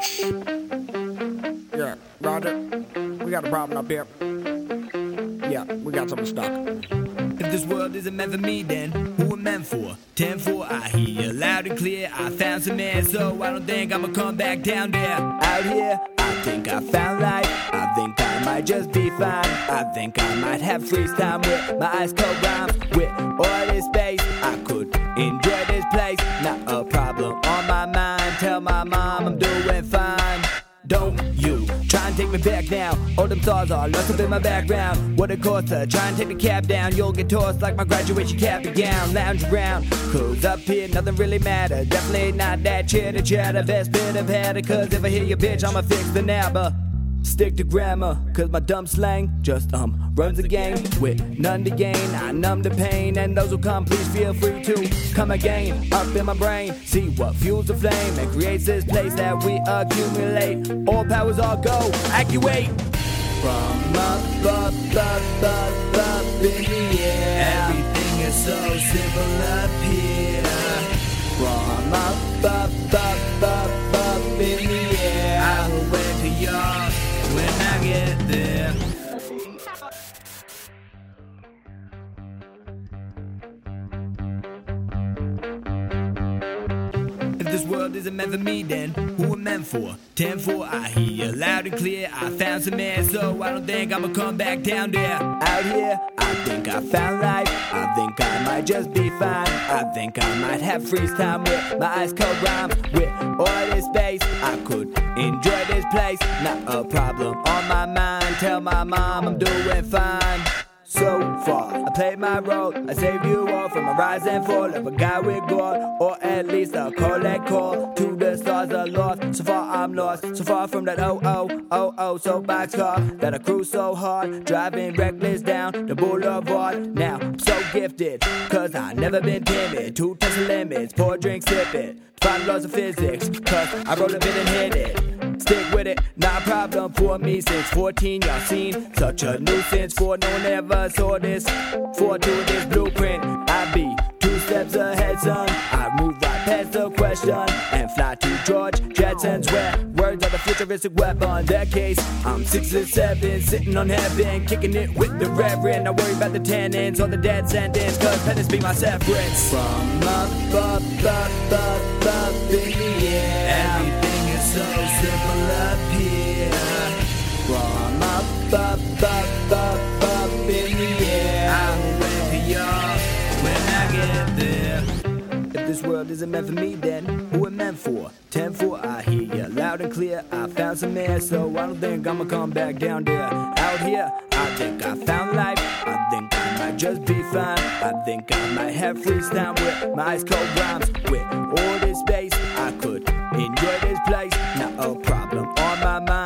Yeah, Roger. We got a problem up here. Yeah, we got something stuck. If this world isn't meant for me, then who am meant for? 10 4, I hear loud and clear. I found some air, so I don't think I'ma come back down there. Out here, I think I found life. I think I might just be fine. I think I might have freeze time with my eyes cold rhymes. With all this space, Don't you try and take me back now. All them thoughts are lost up in my background. What a to try and take the cap down. You'll get tossed like my graduation cap and gown. Lounge around, cause up here nothing really matters. Definitely not that chitter chatter. Best bit had it, cause if I hear your bitch, I'ma fix the nabber. Stick to grammar, cause my dumb slang just um runs the game with none to gain. I numb the pain, and those who come, please feel free to come again up in my brain. See what fuels the flame and creates this place that we accumulate. All powers all go, activate. From up, up, up, up, up in the air. Everything is so simple If this world isn't meant for me, then who am I meant for? 10 4, I hear loud and clear. I found some air, so I don't think I'ma come back down there. Out here, I think I found life. I think I might just be fine. I think I might have freeze time with my eyes cold rhymes. With all this space, I could enjoy this place. Not a problem on my mind. Tell my mom I'm doing fine. So far, I played my role. I saved you all from a rise and fall of a guy with gold, or at least call that call to the stars aloft. So far, I'm lost. So far from that oh oh oh oh soapbox car that I cruise so hard, driving reckless down the boulevard. Now I'm so gifted, cause I never been timid. Two test limits, pour drink, sip it. Find laws of physics, cause I roll a bit and hit it. Stick with it, not a problem for me since 14. Y'all seen such a nuisance for no one ever saw this. For to this blueprint, I be two steps ahead, son. I move right past the question and fly to George Jetson's where words are the futuristic weapon. That case, I'm six or seven, sitting on heaven, kicking it with the reverend. I worry about the tannins or the dead sentence, cause penance be my severance. From up, up, up, up, up in the air. Simple up here. From up, up, up, up, up in the air. I will wait for yours when I get there. If this world isn't meant for me, then who it meant for? 10 for I hear you loud and clear. I found some air, so I don't think I'ma come back down there. Out here, I think I found life. I think I might just be fine. I think I might have freeze time with my ice cold rhymes. With all this space, I could enjoy this place. Not a problem on my mind.